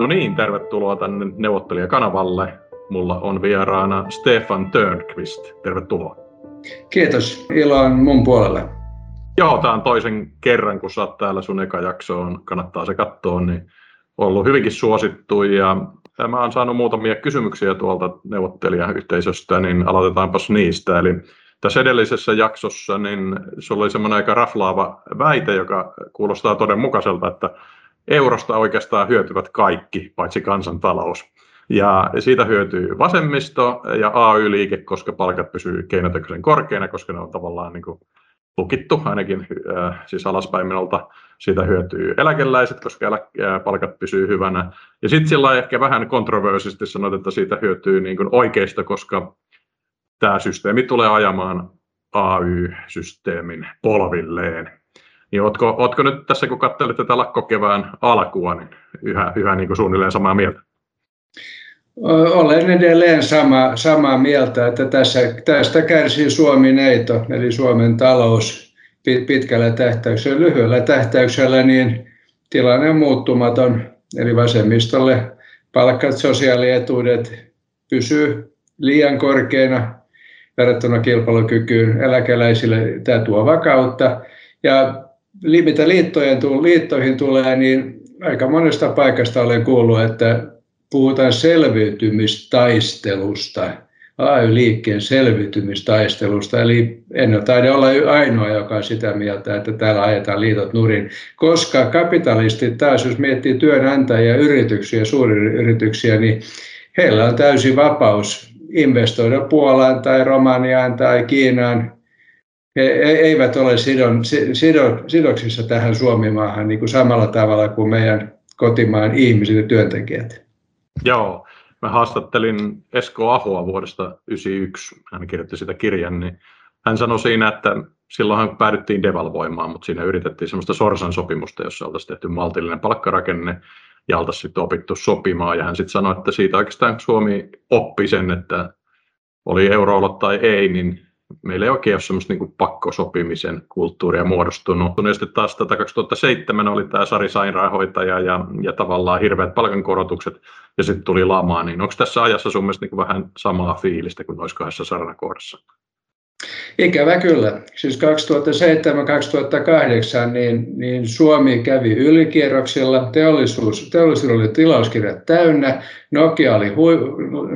No niin, tervetuloa tänne neuvottelijakanavalle. Mulla on vieraana Stefan Törnqvist. Tervetuloa. Kiitos. Ilo on mun puolelle. Joo, tämä on toisen kerran, kun sä oot täällä sun eka jaksoon. Kannattaa se katsoa, niin ollut hyvinkin suosittu. Ja mä oon saanut muutamia kysymyksiä tuolta neuvottelijayhteisöstä, niin aloitetaanpas niistä. Eli tässä edellisessä jaksossa niin sulla oli semmoinen aika raflaava väite, joka kuulostaa todenmukaiselta, että eurosta oikeastaan hyötyvät kaikki, paitsi kansantalous. Ja siitä hyötyy vasemmisto ja AY-liike, koska palkat pysyy keinotekoisen korkeina, koska ne on tavallaan niin kuin lukittu ainakin äh, siis alaspäin minulta. Siitä hyötyy eläkeläiset, koska äh, palkat pysyy hyvänä. Ja sitten sillä ehkä vähän kontroversisti sanot, että siitä hyötyy niin kuin oikeista, koska tämä systeemi tulee ajamaan AY-systeemin polvilleen. Niin ootko, ootko nyt tässä, kun katselet tätä lakkokevään alkua, niin yhä, yhä niin kuin suunnilleen samaa mieltä? Olen edelleen sama, samaa mieltä, että tässä, tästä kärsii Suomi-neito, eli Suomen talous pitkällä tähtäyksellä. Lyhyellä tähtäyksellä niin tilanne on muuttumaton, eli vasemmistolle palkkat, sosiaalietuudet pysyy liian korkeina verrattuna kilpailukykyyn. Eläkeläisille tämä tuo vakautta. Ja mitä liittojen, liittoihin tulee, niin aika monesta paikasta olen kuullut, että puhutaan selviytymistaistelusta, AY-liikkeen selviytymistaistelusta, eli en taida olla ainoa, joka on sitä mieltä, että täällä ajetaan liitot nurin, koska kapitalistit taas, jos miettii työnantajia, yrityksiä, suuryrityksiä, niin heillä on täysi vapaus investoida Puolaan tai Romaniaan tai Kiinaan eivät ole sidon, sidon, sidoksissa tähän Suomimaahan niin kuin samalla tavalla kuin meidän kotimaan ihmiset ja työntekijät. Joo, mä haastattelin Esko Ahoa vuodesta 1991, hän kirjoitti sitä kirjan, niin hän sanoi siinä, että silloinhan päädyttiin devalvoimaan, mutta siinä yritettiin semmoista Sorsan sopimusta, jossa oltaisiin tehty maltillinen palkkarakenne ja oltaisiin sitten opittu sopimaan. Ja hän sitten sanoi, että siitä oikeastaan Suomi oppi sen, että oli euroolot tai ei, niin meillä ei oikein ole semmoista niin pakkosopimisen kulttuuria muodostunut. Ja sitten taas tätä 2007 oli tämä Sari Sairaanhoitaja ja, ja tavallaan hirveät palkankorotukset ja sitten tuli lama, niin onko tässä ajassa sun mielestä niin vähän samaa fiilistä kuin noissa kahdessa saranakohdassa? Ikävä kyllä. Siis 2007-2008 niin, niin Suomi kävi ylikierroksilla, teollisuus, teollisuus oli tilauskirjat täynnä, Nokia oli hui,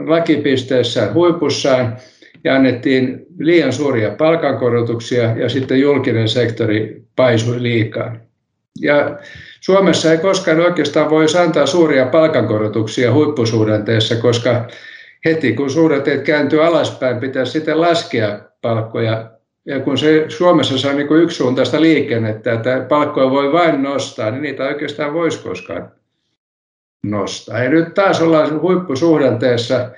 lakipisteessä huipussaan, ja annettiin liian suuria palkankorotuksia ja sitten julkinen sektori paisui liikaa. Ja Suomessa ei koskaan oikeastaan voi antaa suuria palkankorotuksia huippusuhdanteessa, koska heti kun suhdanteet kääntyy alaspäin, pitää sitten laskea palkkoja. Ja kun se Suomessa saa niin yksisuuntaista liikennettä, että palkkoja voi vain nostaa, niin niitä oikeastaan voisi koskaan nostaa. Ja nyt taas ollaan huippusuhdanteessa,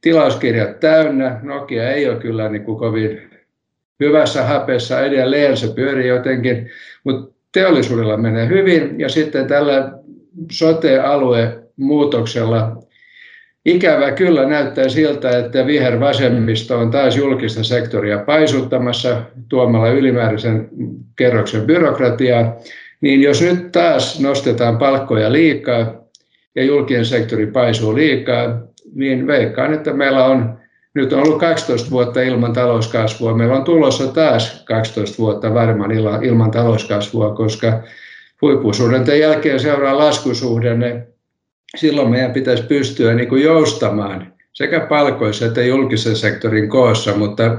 tilauskirjat täynnä. Nokia ei ole kyllä niin kuin kovin hyvässä hapessa edelleen, se pyörii jotenkin, mutta teollisuudella menee hyvin. Ja sitten tällä sote-alue muutoksella ikävä kyllä näyttää siltä, että vihervasemmisto on taas julkista sektoria paisuttamassa tuomalla ylimääräisen kerroksen byrokratiaa, niin jos nyt taas nostetaan palkkoja liikaa ja julkinen sektori paisuu liikaa, niin veikkaan, että meillä on nyt on ollut 12 vuotta ilman talouskasvua. Meillä on tulossa taas 12 vuotta varmaan ilman talouskasvua, koska huippusuhdanteen jälkeen seuraa laskusuhdanne. Silloin meidän pitäisi pystyä niin kuin joustamaan sekä palkoissa että julkisen sektorin koossa, mutta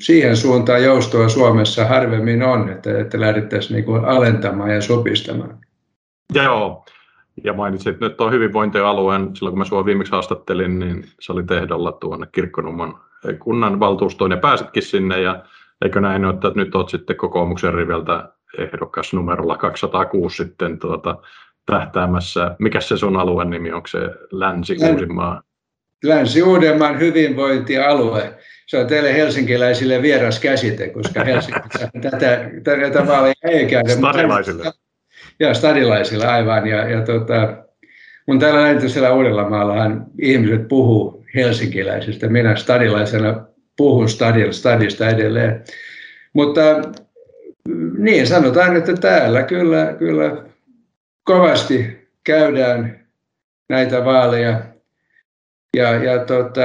siihen suuntaan joustoa Suomessa harvemmin on, että, että lähdettäisiin niin kuin alentamaan ja sopistamaan. Joo, ja mainitsit nyt tuon hyvinvointialueen, silloin kun mä sinua viimeksi haastattelin, niin se oli tehdolla tuonne Kirkkonumman kunnan valtuustoon ja pääsitkin sinne. Ja eikö näin ole, että nyt olet sitten kokoomuksen riveltä ehdokas numerolla 206 sitten tuota, tähtäämässä. Mikä se sun alueen nimi, onko se Länsi-Uudenmaa? Länsi-Uudenmaan hyvinvointialue. Se on teille helsinkiläisille vieras käsite, koska Helsingissä tätä, tätä vaalia ei käydä. Stadilaisille. Joo, stadilaisilla aivan. Ja, ja tota, mun täällä läntisellä Uudellamaallahan ihmiset puhuu helsinkiläisistä. Minä stadilaisena puhun stadil, stadista edelleen. Mutta niin sanotaan, että täällä kyllä, kyllä kovasti käydään näitä vaaleja. Ja, ja tota,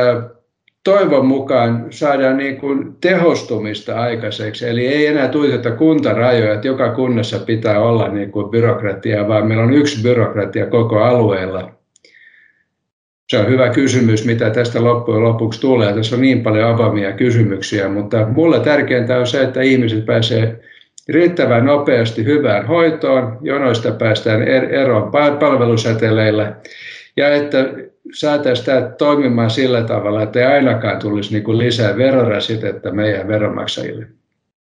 toivon mukaan saadaan niin kuin tehostumista aikaiseksi. Eli ei enää tuiteta kuntarajoja, että joka kunnassa pitää olla niin kuin byrokratia, vaan meillä on yksi byrokratia koko alueella. Se on hyvä kysymys, mitä tästä loppujen lopuksi tulee. Tässä on niin paljon avoimia kysymyksiä, mutta mulle tärkeintä on se, että ihmiset pääsee riittävän nopeasti hyvään hoitoon, jonoista päästään er-, eroon palveluseteleillä ja että saataisiin tämä toimimaan sillä tavalla, että ei ainakaan tulisi niin kuin lisää verorasitetta meidän veronmaksajille.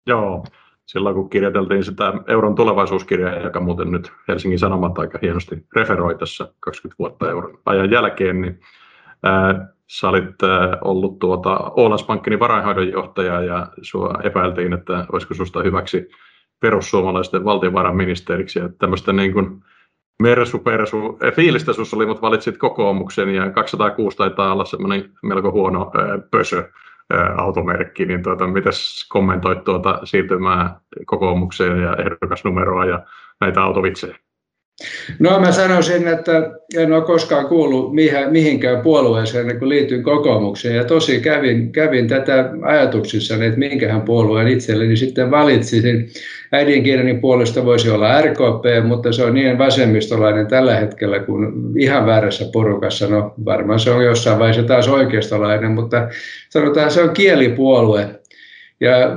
Joo, silloin kun kirjoiteltiin sitä euron tulevaisuuskirjaa, joka muuten nyt Helsingin Sanomat aika hienosti referoi tässä 20 vuotta euron ajan jälkeen, niin ää, sä olit ää, ollut tuota Oolas Pankkinin varainhoidon johtaja ja sua epäiltiin, että olisiko susta hyväksi perussuomalaisten valtiovarainministeriksi ja tämmöistä niin kuin Mersu Persu, fiilistä sus oli, mutta valitsit kokoomuksen ja 206 taitaa olla semmoinen melko huono ää, pösö ää, automerkki, niin tuota, mitäs kommentoit tuota siirtymää kokoomukseen ja ehdokasnumeroa ja näitä autovitsejä? No mä sanoisin, että en ole koskaan kuullut mihinkään puolueeseen kun liityin kokoomukseen ja tosi kävin, kävin tätä ajatuksissa, että minkähän puolueen itselleni sitten valitsisin. Äidinkieleni puolesta voisi olla RKP, mutta se on niin vasemmistolainen tällä hetkellä kuin ihan väärässä porukassa. No varmaan se on jossain vaiheessa taas oikeistolainen, mutta sanotaan se on kielipuolue. Ja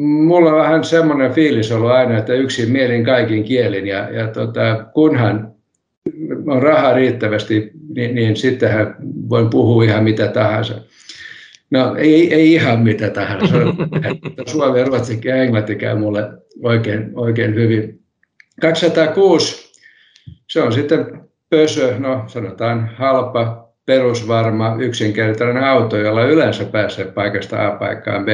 mulla on vähän semmoinen fiilis ollut aina, että yksin mielin kaikin kielin ja, ja tota, kunhan on rahaa riittävästi, niin, niin sittenhän voin puhua ihan mitä tahansa. No ei, ei ihan mitä tahansa. Suomi, ruotsi ja englanti käy mulle oikein, oikein hyvin. 206, se on sitten pösö, no sanotaan halpa, perusvarma, yksinkertainen auto, jolla yleensä pääsee paikasta A paikkaan B.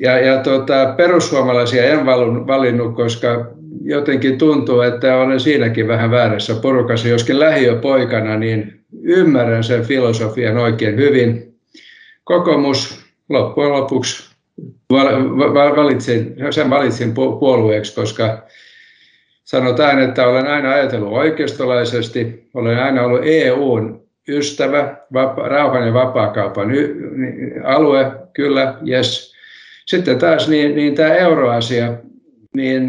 Ja, ja tuota, perussuomalaisia en valinnut, koska jotenkin tuntuu, että olen siinäkin vähän väärässä porukassa. Joskin lähiöpoikana, niin ymmärrän sen filosofian oikein hyvin. Kokoomus loppujen lopuksi valitsin, sen valitsin puolueeksi, koska sanotaan, että olen aina ajatellut oikeistolaisesti, olen aina ollut EUn ystävä, vapa, rauhan ja vapaakaupan alue, kyllä, yes, sitten taas niin, niin tämä euroasia, niin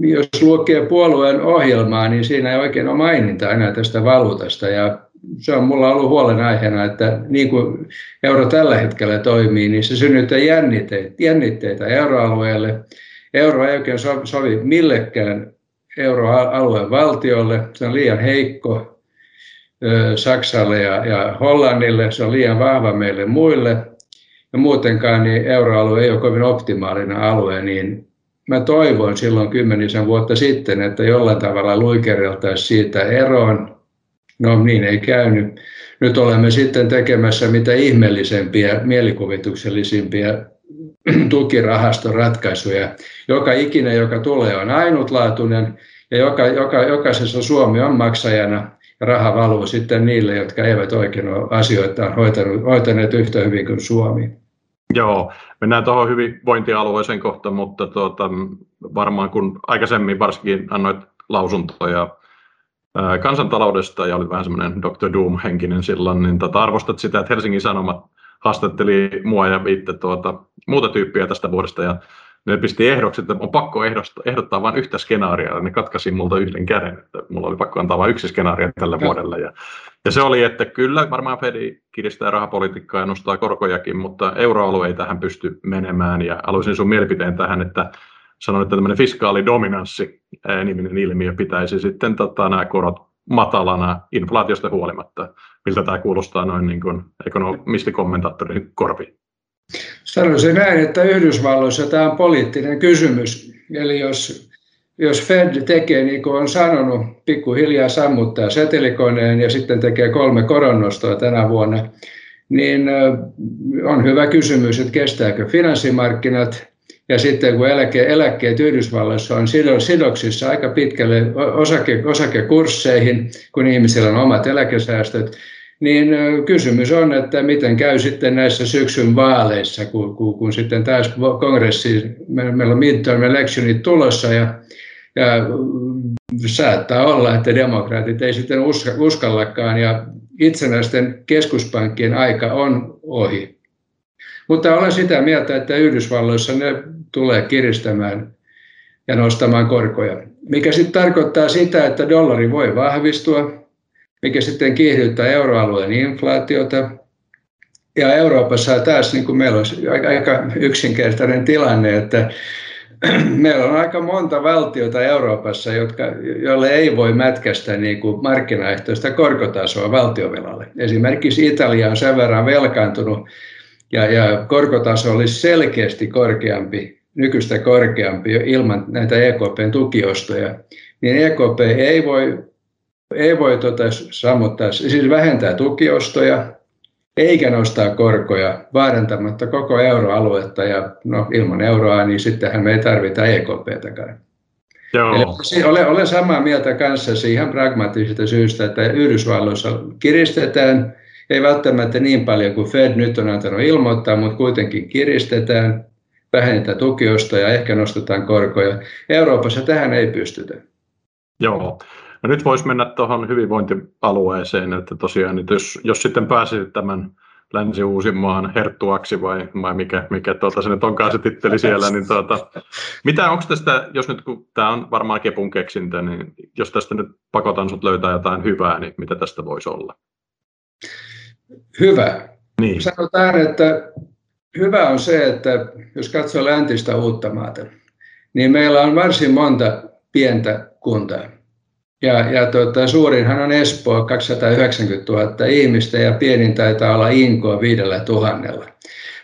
jos lukee puolueen ohjelmaa, niin siinä ei oikein ole maininta enää tästä valuutasta. Ja se on mulla ollut huolenaiheena, että niin kuin euro tällä hetkellä toimii, niin se synnyttää jännitteitä, jännitteitä euroalueelle. Euro ei oikein sovi millekään euroalueen valtiolle. Se on liian heikko Saksalle ja, ja Hollannille, se on liian vahva meille muille ja muutenkaan niin euroalue ei ole kovin optimaalinen alue, niin mä toivoin silloin kymmenisen vuotta sitten, että jollain tavalla luikereltaisiin siitä eroon. No niin ei käynyt. Nyt olemme sitten tekemässä mitä ihmeellisempiä, mielikuvituksellisimpia tukirahastoratkaisuja. Joka ikinen, joka tulee, on ainutlaatuinen ja joka, joka, jokaisessa Suomi on maksajana ja raha valuu sitten niille, jotka eivät oikein ole asioitaan hoitaneet yhtä hyvin kuin Suomi. Joo, mennään tuohon hyvinvointialueeseen kohta, mutta tuota, varmaan kun aikaisemmin varsinkin annoit lausuntoja ää, kansantaloudesta ja oli vähän semmoinen Dr. Doom-henkinen silloin, niin tota, arvostat sitä, että Helsingin Sanomat haastatteli mua ja viitte tuota, muuta tyyppiä tästä vuodesta ja ne pisti ehdoksi, että on pakko ehdottaa, ehdottaa vain yhtä skenaariota. Ne katkasi multa yhden käden, että mulla oli pakko antaa vain yksi skenaario tällä ja. vuodella. Ja, ja, se oli, että kyllä varmaan Fedi kiristää rahapolitiikkaa ja nostaa korkojakin, mutta euroalue ei tähän pysty menemään. Ja haluaisin sun mielipiteen tähän, että sanon, että tämmöinen fiskaalidominanssi niminen ilmiö pitäisi sitten tota, nämä korot matalana inflaatiosta huolimatta. Miltä tämä kuulostaa noin niin kuin ekonomistikommentaattorin korviin? Sanoisin näin, että Yhdysvalloissa tämä on poliittinen kysymys. Eli jos, jos Fed tekee niin kuin on sanonut, pikkuhiljaa sammuttaa setelikoneen ja sitten tekee kolme koronnostoa tänä vuonna, niin on hyvä kysymys, että kestääkö finanssimarkkinat. Ja sitten kun eläke, eläkkeet Yhdysvalloissa on sidoksissa aika pitkälle osake, osakekursseihin, kun ihmisillä on omat eläkesäästöt, niin kysymys on, että miten käy sitten näissä syksyn vaaleissa, kun, kun, kun sitten taas kongressi, meillä on midterm electionit tulossa ja Ja saattaa olla, että demokraatit ei sitten uskallakaan ja itsenäisten keskuspankkien aika on ohi. Mutta olen sitä mieltä, että Yhdysvalloissa ne tulee kiristämään ja nostamaan korkoja. Mikä sitten tarkoittaa sitä, että dollari voi vahvistua, mikä sitten kiihdyttää euroalueen inflaatiota. Ja Euroopassa taas niin kuin meillä on aika yksinkertainen tilanne, että meillä on aika monta valtiota Euroopassa, jotka, joille ei voi mätkästä niin kuin markkinaehtoista korkotasoa valtiovelalle. Esimerkiksi Italia on sen verran velkaantunut ja, ja korkotaso olisi selkeästi korkeampi, nykyistä korkeampi ilman näitä EKPn tukiostoja, niin EKP ei voi, ei voi tota sammuttaa, siis vähentää tukiostoja, eikä nostaa korkoja vaarantamatta koko euroaluetta ja no, ilman euroa, niin sittenhän me ei tarvita EKPtäkään. Joo. Eli olen, olen samaa mieltä kanssasi ihan pragmaattisesta syystä, että Yhdysvalloissa kiristetään, ei välttämättä niin paljon kuin Fed nyt on antanut ilmoittaa, mutta kuitenkin kiristetään, vähennetään tukiosta ja ehkä nostetaan korkoja. Euroopassa tähän ei pystytä. Joo. No nyt voisi mennä tuohon hyvinvointialueeseen, että tosiaan että jos, jos sitten pääsisit tämän Länsi-Uusimaan herttuaksi vai, vai mikä, mikä tuota, se nyt onkaan se titteli siellä, niin tuota, mitä onko tästä, jos nyt kun tämä on varmaan kepun keksintö, niin jos tästä nyt pakotan sut löytää jotain hyvää, niin mitä tästä voisi olla? Hyvä. Niin. Sanotaan, että hyvä on se, että jos katsoo läntistä uutta maata, niin meillä on varsin monta pientä kuntaa. Ja, ja tuota, suurinhan on Espoo, 290 000 ihmistä ja pienin taitaa olla Inkoa viidellä tuhannella.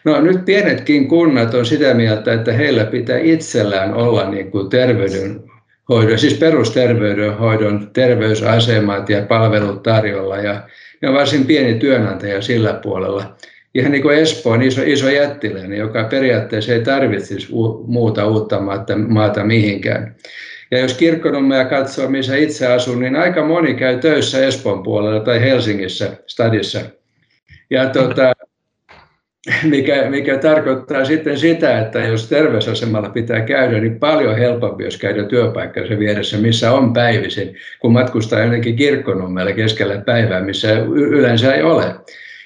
No nyt pienetkin kunnat on sitä mieltä, että heillä pitää itsellään olla niin kuin terveydenhoidon, siis perusterveydenhoidon terveysasemat ja palvelut tarjolla ja ne on varsin pieni työnantaja sillä puolella. Ihan niin kuin Espoo on iso, iso jättiläinen, joka periaatteessa ei tarvitsisi muuta uutta maata, maata mihinkään. Ja jos kirkkonummea katsoo, missä itse asun, niin aika moni käy töissä Espoon puolella tai Helsingissä, stadissa. Ja tuota, mikä, mikä tarkoittaa sitten sitä, että jos terveysasemalla pitää käydä, niin paljon helpompi, jos käydä työpaikkansa vieressä, missä on päivisin, kun matkustaa jonnekin kirkkonummelle keskellä päivää, missä yleensä ei ole.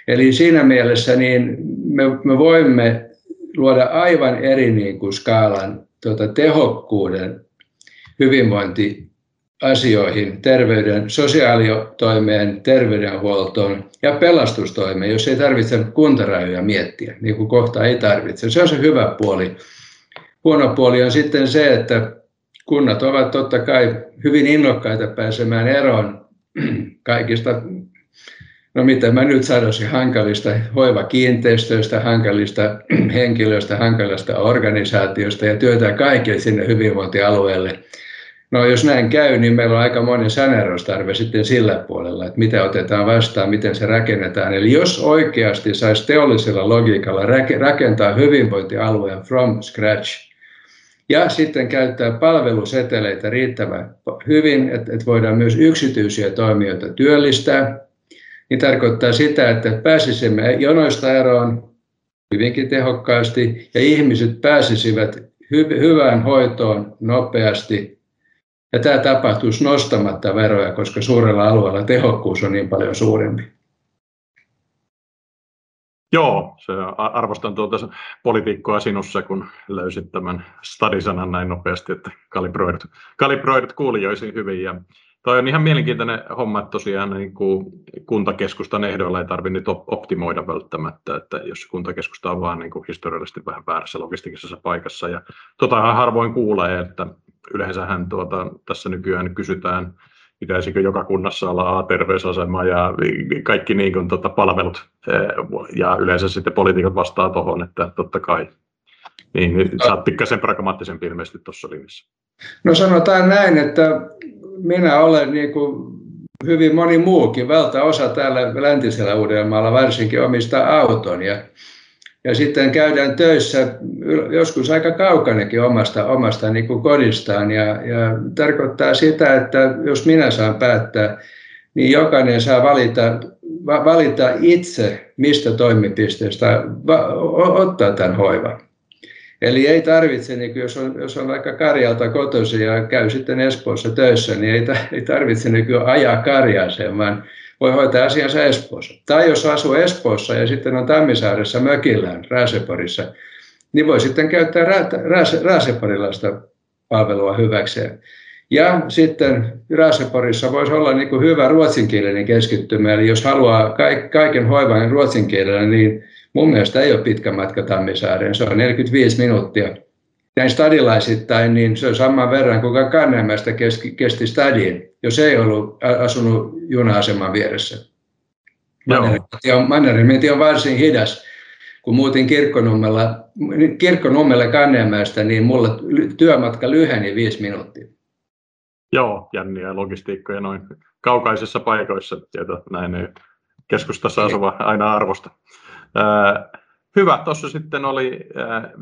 Eli siinä mielessä niin me, me voimme luoda aivan eri niin kuin skaalan tuota, tehokkuuden hyvinvointiasioihin, terveyden, sosiaalitoimeen, terveydenhuoltoon ja pelastustoimeen, jos ei tarvitse kuntarajoja miettiä, niin kuin kohta ei tarvitse. Se on se hyvä puoli. Huono puoli on sitten se, että kunnat ovat totta kai hyvin innokkaita pääsemään eroon kaikista, no mitä mä nyt sanoisin, hankalista hoivakiinteistöistä, hankalista henkilöistä, hankalista organisaatioista ja työtä kaikille sinne hyvinvointialueelle. No jos näin käy, niin meillä on aika monen saneeraustarve sitten sillä puolella, että mitä otetaan vastaan, miten se rakennetaan. Eli jos oikeasti saisi teollisella logiikalla rakentaa hyvinvointialueen from scratch, ja sitten käyttää palveluseteleitä riittävän hyvin, että voidaan myös yksityisiä toimijoita työllistää, niin tarkoittaa sitä, että pääsisimme jonoista eroon hyvinkin tehokkaasti ja ihmiset pääsisivät hy- hyvään hoitoon nopeasti ja tämä tapahtuisi nostamatta veroja, koska suurella alueella tehokkuus on niin paljon suurempi. Joo, se arvostan tuota politiikkoa sinussa, kun löysit tämän stadisanan näin nopeasti, että kalibroidut, kalibroidut kuulijoisiin hyvin. Ja toi on ihan mielenkiintoinen homma, että tosiaan niin kuin kuntakeskustan ehdoilla ei tarvitse nyt optimoida välttämättä, että jos kuntakeskusta on vaan niin kuin historiallisesti vähän väärässä logistikisessa paikassa. Ja tota harvoin kuulee, että yleensähän tuota, tässä nykyään kysytään, pitäisikö joka kunnassa olla A-terveysasema ja kaikki niin kuin, tota, palvelut. Ja yleensä sitten poliitikot vastaa tuohon, että totta kai. Niin, sä oot pikkasen pragmaattisempi ilmeisesti tuossa linjassa. No sanotaan näin, että minä olen niin kuin hyvin moni muukin, valtaosa täällä läntisellä Uudellamaalla varsinkin omistaa auton. Ja ja sitten käydään töissä joskus aika kaukanakin omasta, omasta niin kuin kodistaan ja, ja tarkoittaa sitä, että jos minä saan päättää, niin jokainen saa valita, valita itse, mistä toimipisteestä va, ottaa tämän hoivan. Eli ei tarvitse, niin jos, on, jos on vaikka Karjalta kotoisin ja käy sitten Espoossa töissä, niin ei, ei tarvitse niin ajaa Karjaaseen, vaan voi hoitaa asiansa Espoossa. Tai jos asuu Espoossa ja sitten on Tammisaaressa mökillään Raaseporissa, niin voi sitten käyttää Raaseporilaista palvelua hyväkseen. Ja sitten Raaseporissa voisi olla niin kuin hyvä ruotsinkielinen keskittymä, eli jos haluaa kaiken hoivan ruotsin kielellä, niin mun mielestä ei ole pitkä matka Tammisaareen, se on 45 minuuttia. Näin stadilaisittain, niin se on saman verran kuin Kannemäestä kesti stadiin, jos ei ollut asunut juna-aseman vieressä. Mannerheiminti on varsin hidas. Kun muutin Kirkkonummella, Kirkkonummelle Kannemäestä, niin mulla työmatka lyheni viisi minuuttia. Joo, jänniä logistiikkoja noin kaukaisissa paikoissa, tieto, näin ei keskustassa asuva aina arvosta. Hyvä, tuossa sitten oli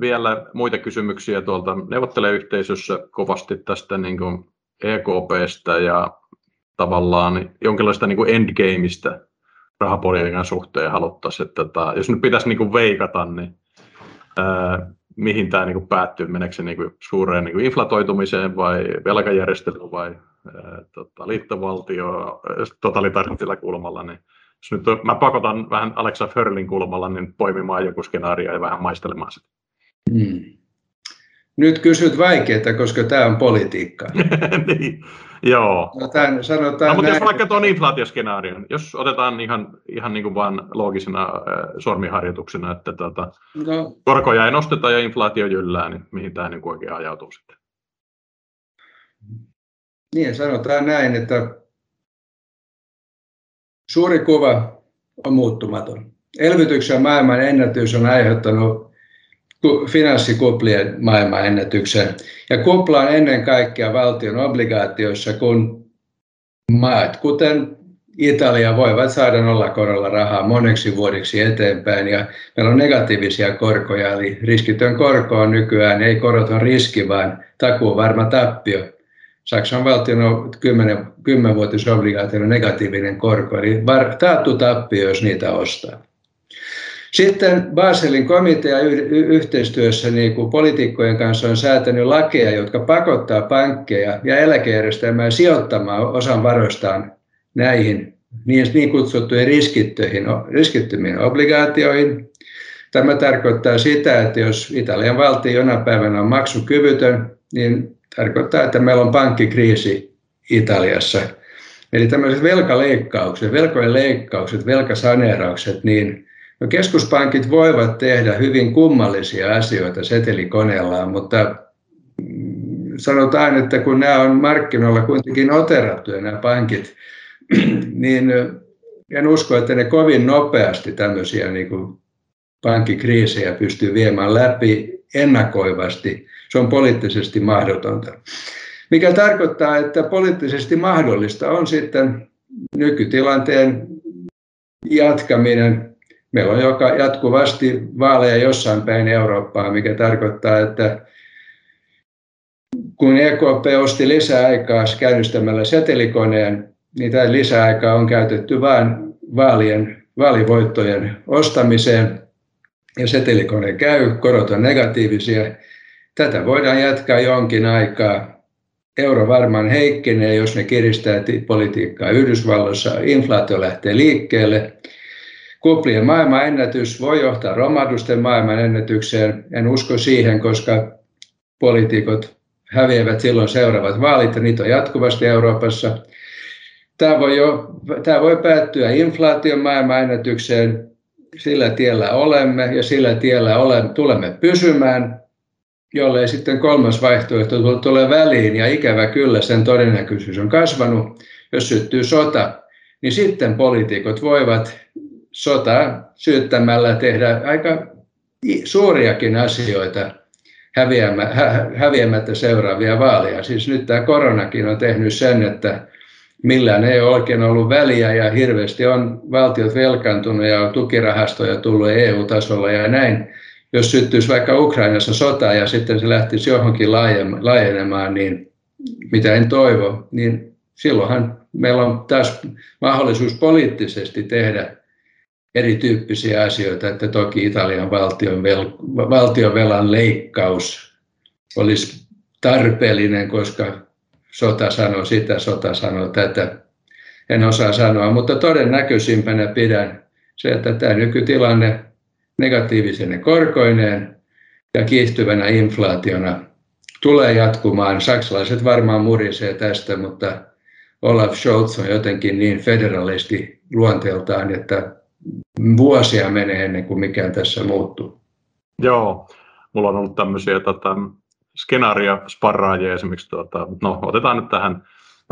vielä muita kysymyksiä tuolta neuvotteleyhteisössä kovasti tästä niin kuin EKPstä ja tavallaan jonkinlaista niin kuin endgameista rahapolitiikan suhteen haluttaisiin, että tota, jos nyt pitäisi niin kuin veikata, niin ää, mihin tämä niin kuin päättyy, meneekö se niin kuin suureen niin kuin inflatoitumiseen vai velkajärjestelyyn vai ää, tota, liittovaltio totalitaarisella kulmalla, niin jos nyt mä pakotan vähän Alexa Förlin kulmalla niin poimimaan joku skenaario ja vähän maistelemaan sitä. Hmm. Nyt kysyt vaikeaa, koska tämä on politiikka. niin, joo. No, tämän, sanotaan no, mutta näin. jos vaikka tuon inflaatioskenaarion, jos otetaan ihan, ihan niin kuin vaan loogisena äh, sormiharjoituksena, että tuota, no. korkoja ei nosteta ja inflaatio jyllää, niin mihin tämä niin oikein ajautuu sitten? Niin, sanotaan näin, että Suuri kuva on muuttumaton. Elvytyksen maailman ennätys on aiheuttanut finanssikuplien maailman ennätyksen. Ja kupla on ennen kaikkea valtion obligaatioissa, kun maat, kuten Italia, voivat saada nollakorolla rahaa moneksi vuodeksi eteenpäin. Ja meillä on negatiivisia korkoja, eli riskitön korko on nykyään ei koroton riski, vaan takuu varma tappio. Saksan valtion on 10, 10 negatiivinen korko, eli taattu tappio, jos niitä ostaa. Sitten Baselin komitea yhteistyössä niin kuin poliitikkojen kanssa on säätänyt lakeja, jotka pakottaa pankkeja ja eläkejärjestelmää sijoittamaan osan varoistaan näihin niin, niin kutsuttuihin riskittöihin, riskittömiin obligaatioihin. Tämä tarkoittaa sitä, että jos Italian valtio jonain päivänä on maksukyvytön, niin tarkoittaa, että meillä on pankkikriisi Italiassa. Eli tämmöiset velkaleikkaukset, velkojen leikkaukset, velkasaneeraukset, niin no keskuspankit voivat tehdä hyvin kummallisia asioita setelikoneellaan, mutta sanotaan, että kun nämä on markkinoilla kuitenkin oterattuja nämä pankit, niin en usko, että ne kovin nopeasti tämmöisiä niin kuin pankkikriisejä pystyy viemään läpi ennakoivasti se on poliittisesti mahdotonta. Mikä tarkoittaa, että poliittisesti mahdollista on sitten nykytilanteen jatkaminen. Meillä on joka jatkuvasti vaaleja jossain päin Eurooppaa, mikä tarkoittaa, että kun EKP osti lisäaikaa käynnistämällä setelikoneen, niin tämä lisäaika on käytetty vain vaalien, vaalivoittojen ostamiseen ja setelikone käy, korot on negatiivisia Tätä voidaan jatkaa jonkin aikaa. Euro varmaan heikkenee, jos ne kiristää politiikkaa Yhdysvalloissa. Inflaatio lähtee liikkeelle. Kuplien maailmanennätys voi johtaa romahdusten maailmanennätykseen. En usko siihen, koska poliitikot häviävät silloin seuraavat vaalit ja niitä on jatkuvasti Euroopassa. Tämä voi, jo, tämä voi päättyä inflaation maailmanennätykseen. Sillä tiellä olemme ja sillä tiellä olemme, tulemme pysymään jollei sitten kolmas vaihtoehto tulee väliin, ja ikävä kyllä sen todennäköisyys on kasvanut, jos syttyy sota, niin sitten poliitikot voivat sota syyttämällä tehdä aika suuriakin asioita häviämättä seuraavia vaaleja. Siis nyt tämä koronakin on tehnyt sen, että millään ei oikein ollut väliä ja hirveästi on valtiot velkaantunut ja tukirahastoja tullut EU-tasolla ja näin. Jos syttyisi vaikka Ukrainassa sota ja sitten se lähtisi johonkin laajenemaan, niin mitä en toivo, niin silloinhan meillä on taas mahdollisuus poliittisesti tehdä erityyppisiä asioita, että toki Italian valtion, vel, valtionvelan leikkaus olisi tarpeellinen, koska sota sanoo sitä, sota sanoo tätä. En osaa sanoa, mutta todennäköisimpänä pidän se, että tämä nykytilanne negatiivisene korkoineen ja kiihtyvänä inflaationa tulee jatkumaan. Saksalaiset varmaan murisee tästä, mutta Olaf Scholz on jotenkin niin federalisti luonteeltaan, että vuosia menee ennen kuin mikään tässä muuttuu. Joo, mulla on ollut tämmöisiä tota, skenaario-sparraajia esimerkiksi, tuota, no otetaan nyt tähän.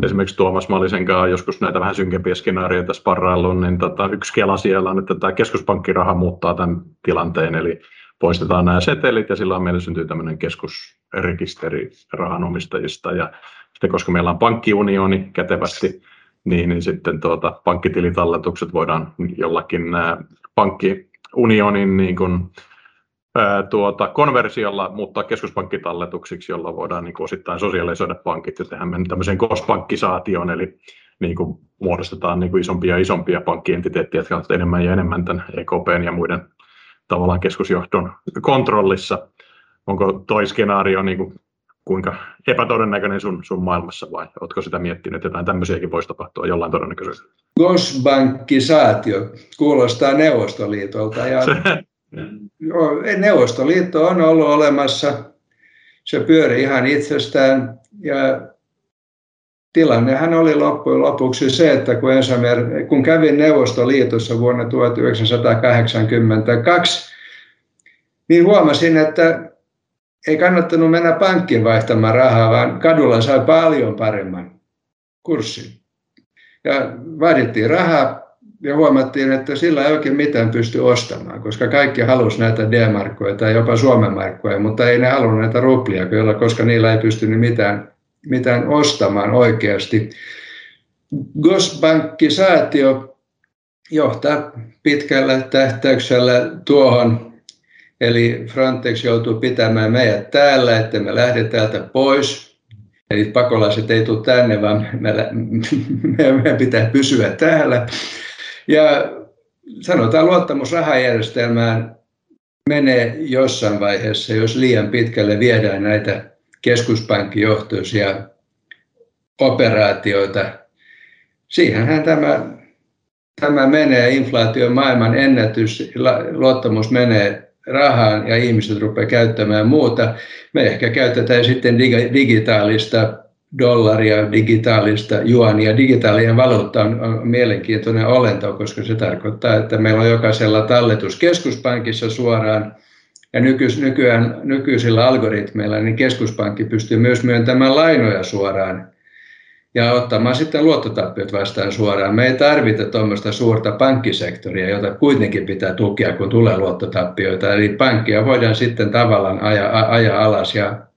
Esimerkiksi Tuomas Malisen kanssa joskus näitä vähän synkempiä skenaarioita sparraillut, niin tota, yksi kela siellä on, että tämä keskuspankkiraha muuttaa tämän tilanteen, eli poistetaan nämä setelit ja silloin meillä syntyy tämmöinen keskusrekisteri rahanomistajista ja sitten koska meillä on pankkiunioni kätevästi, niin, niin sitten tuota, pankkitilitalletukset voidaan jollakin ää, pankkiunionin niin kuin, ää, tuota, konversiolla muuttaa keskuspankkitalletuksiksi, jolla voidaan niin kuin, osittain sosiaalisoida pankit ja tehdä tämmöiseen kospankkisaatioon, eli niin kuin, muodostetaan niin kuin, isompia ja isompia pankkientiteettiä, jotka ovat enemmän ja enemmän tämän EKPn ja muiden tavallaan keskusjohdon kontrollissa. Onko toi skenaario niin kuin, kuinka epätodennäköinen sun, sun maailmassa vai oletko sitä miettinyt, että jotain tämmöisiäkin voisi tapahtua jollain todennäköisyydellä? Gosbankkisaatio kuulostaa Neuvostoliitolta ja Neuvostoliitto on ollut olemassa, se pyöri ihan itsestään. Ja tilannehan oli loppujen lopuksi se, että kun, ensimmäinen, kun kävin Neuvostoliitossa vuonna 1982, niin huomasin, että ei kannattanut mennä pankkiin vaihtamaan rahaa, vaan kadulla sai paljon paremman kurssin. Ja vaadittiin rahaa ja huomattiin, että sillä ei oikein mitään pysty ostamaan, koska kaikki halusi näitä D-markkoja tai jopa Suomen markkoja, mutta ei ne halunnut näitä ruplia, koska niillä ei pystynyt mitään, mitään ostamaan oikeasti. Gosbankki-säätiö johtaa pitkällä tähtäyksellä tuohon Eli Frontex joutuu pitämään meidät täällä, että me lähdemme täältä pois. Eli pakolaiset ei tule tänne, vaan meidän pitää pysyä täällä. Ja sanotaan luottamus rahajärjestelmään menee jossain vaiheessa, jos liian pitkälle viedään näitä keskuspankkijohtoisia operaatioita. Siihenhän tämä, tämä menee, inflaatio maailman ennätys, luottamus menee rahaan ja ihmiset rupeaa käyttämään muuta. Me ehkä käytetään sitten digitaalista dollaria, digitaalista juonia. Digitaalinen valuutta on, mielenkiintoinen olento, koska se tarkoittaa, että meillä on jokaisella talletus keskuspankissa suoraan. Ja nykyään, nykyisillä algoritmeilla niin keskuspankki pystyy myös myöntämään lainoja suoraan ja ottamaan sitten luottotappiot vastaan suoraan. Me ei tarvita tuommoista suurta pankkisektoria, jota kuitenkin pitää tukea, kun tulee luottotappioita. Eli pankkia voidaan sitten tavallaan ajaa, ajaa alas ja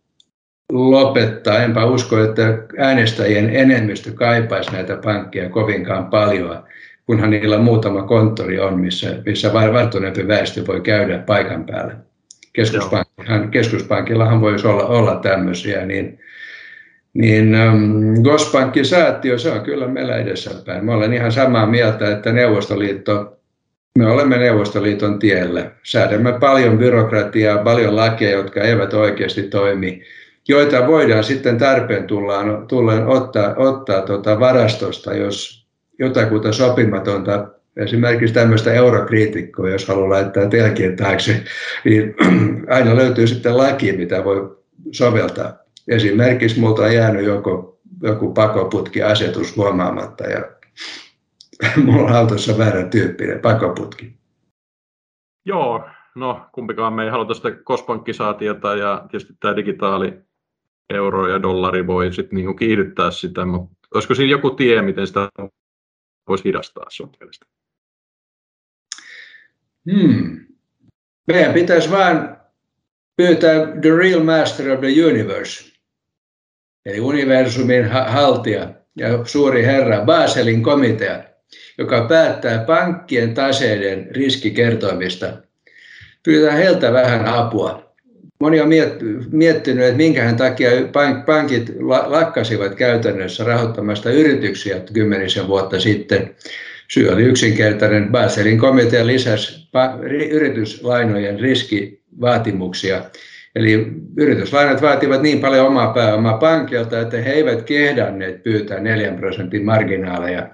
lopettaa. Enpä usko, että äänestäjien enemmistö kaipaisi näitä pankkia kovinkaan paljon, kunhan niillä muutama konttori on, missä, missä varttuneempi väestö voi käydä paikan päällä. Keskuspankillahan voisi olla, olla tämmöisiä, niin niin ähm, Gospankki-säätiö, se on kyllä meillä edessäpäin. Mä olen ihan samaa mieltä, että Neuvostoliitto, me olemme Neuvostoliiton tiellä. Säädämme paljon byrokratiaa, paljon lakeja, jotka eivät oikeasti toimi, joita voidaan sitten tarpeen tullaan, tullaan ottaa, ottaa tuota varastosta, jos jotakuta sopimatonta esimerkiksi tämmöistä eurokriitikkoa, jos haluaa laittaa telkien taakse, niin aina löytyy sitten laki, mitä voi soveltaa esimerkiksi multa on jäänyt joku, joku pakoputkiasetus huomaamatta ja mulla on autossa väärä tyyppinen pakoputki. Joo, no kumpikaan me ei haluta sitä kospankkisaatiota ja tietysti tämä digitaali euro ja dollari voi sitten niin kiihdyttää sitä, mutta olisiko siinä joku tie, miten sitä voisi hidastaa sun mielestä? Hmm. Meidän pitäisi vain pyytää the real master of the universe eli universumin haltija ja suuri herra Baselin komitea, joka päättää pankkien taseiden riskikertoimista. Pyytää heiltä vähän apua. Moni on miettinyt, että minkähän takia pankit lakkasivat käytännössä rahoittamasta yrityksiä kymmenisen vuotta sitten. Syy oli yksinkertainen. Baselin komitea lisäsi yrityslainojen riskivaatimuksia. Eli yrityslainat vaativat niin paljon omaa pääomaa pankilta, että he eivät kehdanneet pyytää 4 prosentin marginaaleja.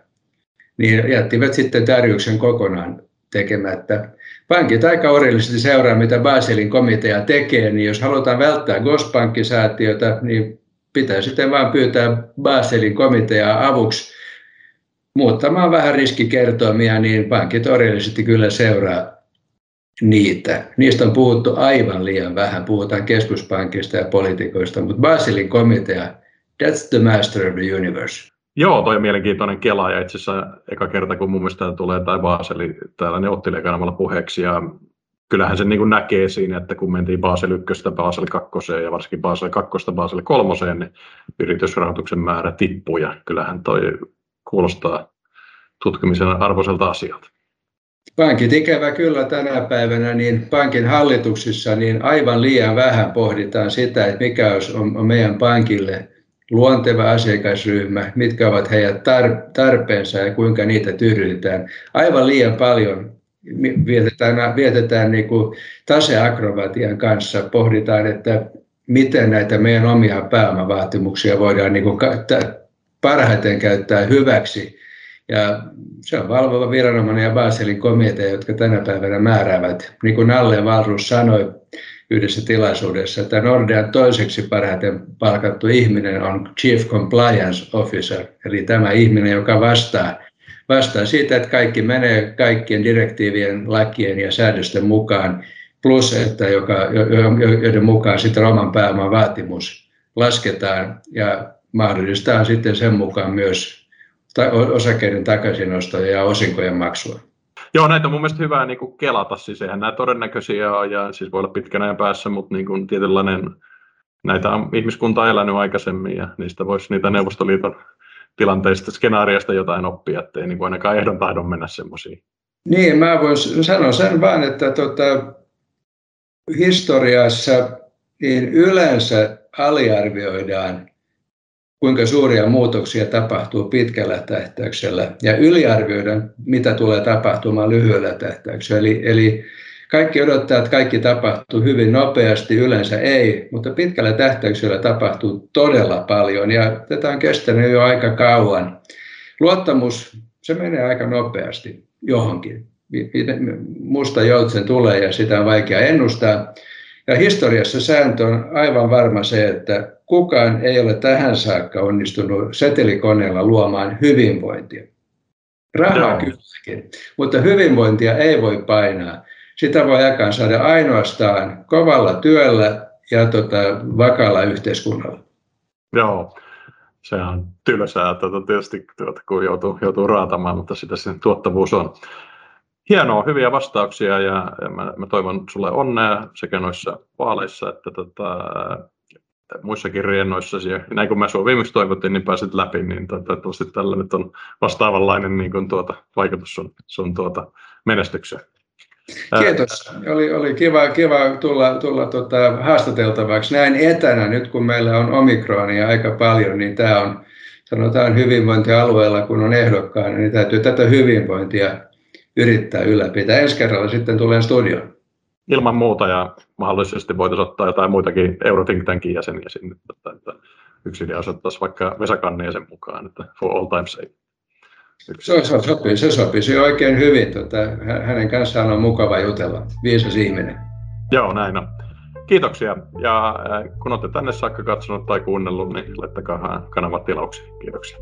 Niin jättivät sitten tarjouksen kokonaan tekemättä. Pankit aika orjallisesti seuraa, mitä Baselin komitea tekee, niin jos halutaan välttää Gospankkisäätiötä, niin pitää sitten vain pyytää Baselin komiteaa avuksi muuttamaan vähän riskikertoimia, niin pankit orjallisesti kyllä seuraa niitä. Niistä on puhuttu aivan liian vähän. Puhutaan keskuspankista ja poliitikoista, mutta Baselin komitea, that's the master of the universe. Joo, toi on mielenkiintoinen kela ja itse asiassa eka kerta, kun mun mielestä tulee tai Baseli täällä neuvottelijakanavalla puheeksi ja kyllähän se niin kuin näkee siinä, että kun mentiin Basel 1 Basel 2 ja varsinkin Basel 2 Basel 3, niin yritysrahoituksen määrä tippui ja kyllähän toi kuulostaa tutkimisen arvoiselta asialta. Pankit ikävä kyllä tänä päivänä, niin pankin hallituksissa niin aivan liian vähän pohditaan sitä, että mikä on meidän pankille luonteva asiakasryhmä, mitkä ovat heidän tarpeensa ja kuinka niitä tyydytetään. Aivan liian paljon vietetään, vietetään niin kuin taseakrobatian kanssa, pohditaan, että miten näitä meidän omia pääomavaatimuksia voidaan niin kuin parhaiten käyttää hyväksi. Ja se on valvova viranomainen ja Baselin komitea, jotka tänä päivänä määräävät. Niin kuin Nalle Valrus sanoi yhdessä tilaisuudessa, että Nordean toiseksi parhaiten palkattu ihminen on Chief Compliance Officer, eli tämä ihminen, joka vastaa vastaa siitä, että kaikki menee kaikkien direktiivien, lakien ja säädösten mukaan, plus että joka, joiden mukaan sitten oman pääoman vaatimus lasketaan ja mahdollistaa sitten sen mukaan myös osakkeiden takaisinostoja ja osinkojen maksua. Joo, näitä on mun mielestä hyvä niin kuin kelata, siis eihän nämä todennäköisiä ole, ja siis voi olla pitkän ajan päässä, mutta niin kuin tietynlainen, näitä on ihmiskunta elänyt aikaisemmin, ja niistä voisi niitä Neuvostoliiton tilanteista, skenaarioista jotain oppia, ettei niin kuin ainakaan ehdon tahdon mennä semmoisiin. Niin, mä voisin sanoa sen vaan, että tota, historiassa niin yleensä aliarvioidaan, kuinka suuria muutoksia tapahtuu pitkällä tähtäyksellä ja yliarvioidaan, mitä tulee tapahtumaan lyhyellä tähtäyksellä. Eli, eli kaikki odottaa, että kaikki tapahtuu hyvin nopeasti, yleensä ei, mutta pitkällä tähtäyksellä tapahtuu todella paljon ja tätä on kestänyt jo aika kauan. Luottamus, se menee aika nopeasti johonkin. Musta joutsen tulee ja sitä on vaikea ennustaa. Ja historiassa sääntö on aivan varma se, että kukaan ei ole tähän saakka onnistunut setelikoneella luomaan hyvinvointia. Rahaa kylläkin, mutta hyvinvointia ei voi painaa sitä voi aikaan saada ainoastaan kovalla työllä ja tota, vakaalla yhteiskunnalla. Joo, se on tylsää tuota, tietysti, tuota, kun joutuu, joutuu raatamaan, mutta sitä sen tuottavuus on. Hienoa, hyviä vastauksia ja mä, mä toivon sulle onnea sekä noissa vaaleissa että tota, muissakin riennoissasi. Ja näin kun mä sinua viimeksi toivottiin, niin pääsit läpi, niin toivottavasti tällä nyt on vastaavanlainen niin kuin tuota, vaikutus sun, sun tuota, menestykseen. Kiitos. Oli, oli kiva, kiva tulla, tulla tota, haastateltavaksi näin etänä. Nyt kun meillä on omikronia aika paljon, niin tämä on sanotaan hyvinvointialueella, kun on ehdokkaana, niin täytyy tätä hyvinvointia yrittää ylläpitää. Ensi kerralla sitten tulen studioon. Ilman muuta ja mahdollisesti voitaisiin ottaa jotain muitakin Eurothink Tankin jäseniä sinne, että, että yksi idea otettaisiin vaikka Vesa sen mukaan, että for all time sake. Se, se, sopii, se sopisi oikein hyvin. Tota, hänen kanssaan on mukava jutella. Viisas ihminen. Joo, näin on. Kiitoksia. Ja kun olette tänne saakka katsonut tai kuunnellut, niin laittakaa kanavan tilauksiin. Kiitoksia.